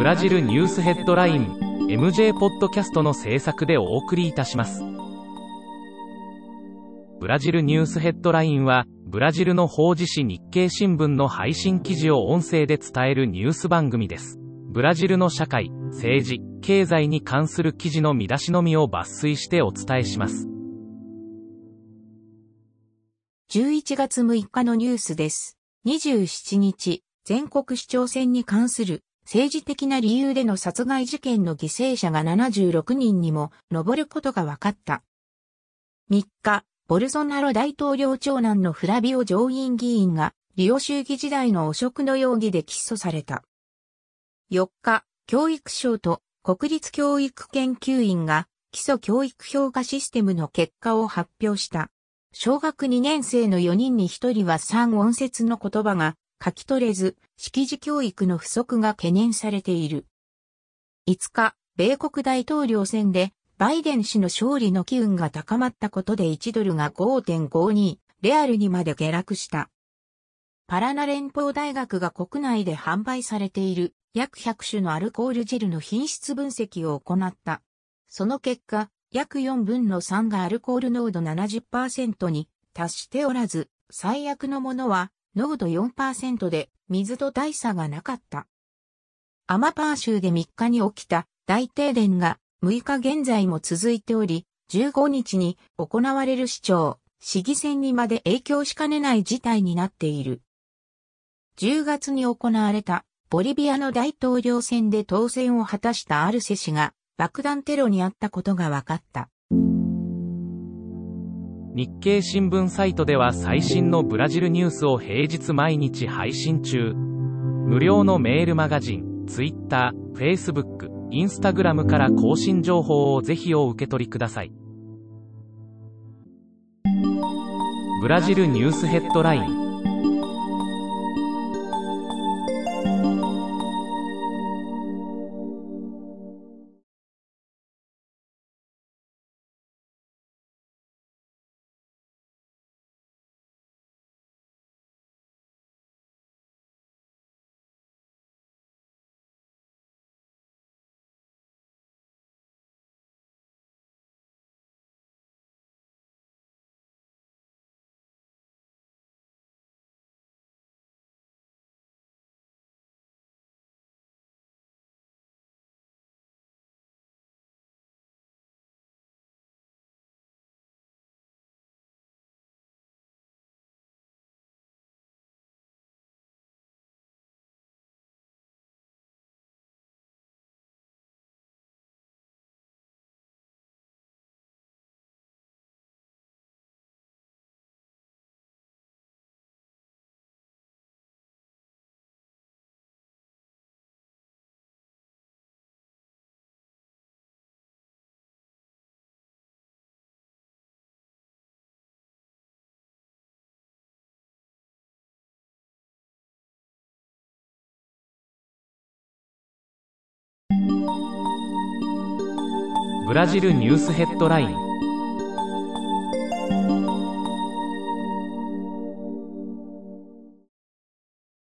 ブラジルニュースヘッドライン MJ ポッドキャストの制作でお送りいたします。ブラジルニュースヘッドラインは、ブラジルの法事紙日経新聞の配信記事を音声で伝えるニュース番組です。ブラジルの社会、政治、経済に関する記事の見出しのみを抜粋してお伝えします。11月6日のニュースです。27日、全国市長選に関する政治的な理由での殺害事件の犠牲者が76人にも上ることが分かった。3日、ボルソナロ大統領長男のフラビオ上院議員がリオ州議時代の汚職の容疑で起訴された。4日、教育省と国立教育研究院が基礎教育評価システムの結果を発表した。小学2年生の4人に1人は3音節の言葉が書き取れず、識字教育の不足が懸念されている。5日、米国大統領選でバイデン氏の勝利の機運が高まったことで1ドルが5.52レアルにまで下落した。パラナ連邦大学が国内で販売されている約100種のアルコールジェルの品質分析を行った。その結果、約4分の3がアルコール濃度70%に達しておらず、最悪のものは濃度4%で水と大差がなかった。アマパー州で3日に起きた大停電が6日現在も続いており、15日に行われる市長、市議選にまで影響しかねない事態になっている。10月に行われたボリビアの大統領選で当選を果たしたアルセ氏が爆弾テロにあったことが分かった。日経新聞サイトでは最新のブラジルニュースを平日毎日配信中。無料のメールマガジン、Twitter、Facebook、Instagram から更新情報をぜひお受け取りください。ブラジルニュースヘッドラインブラジルニュースヘッドライン。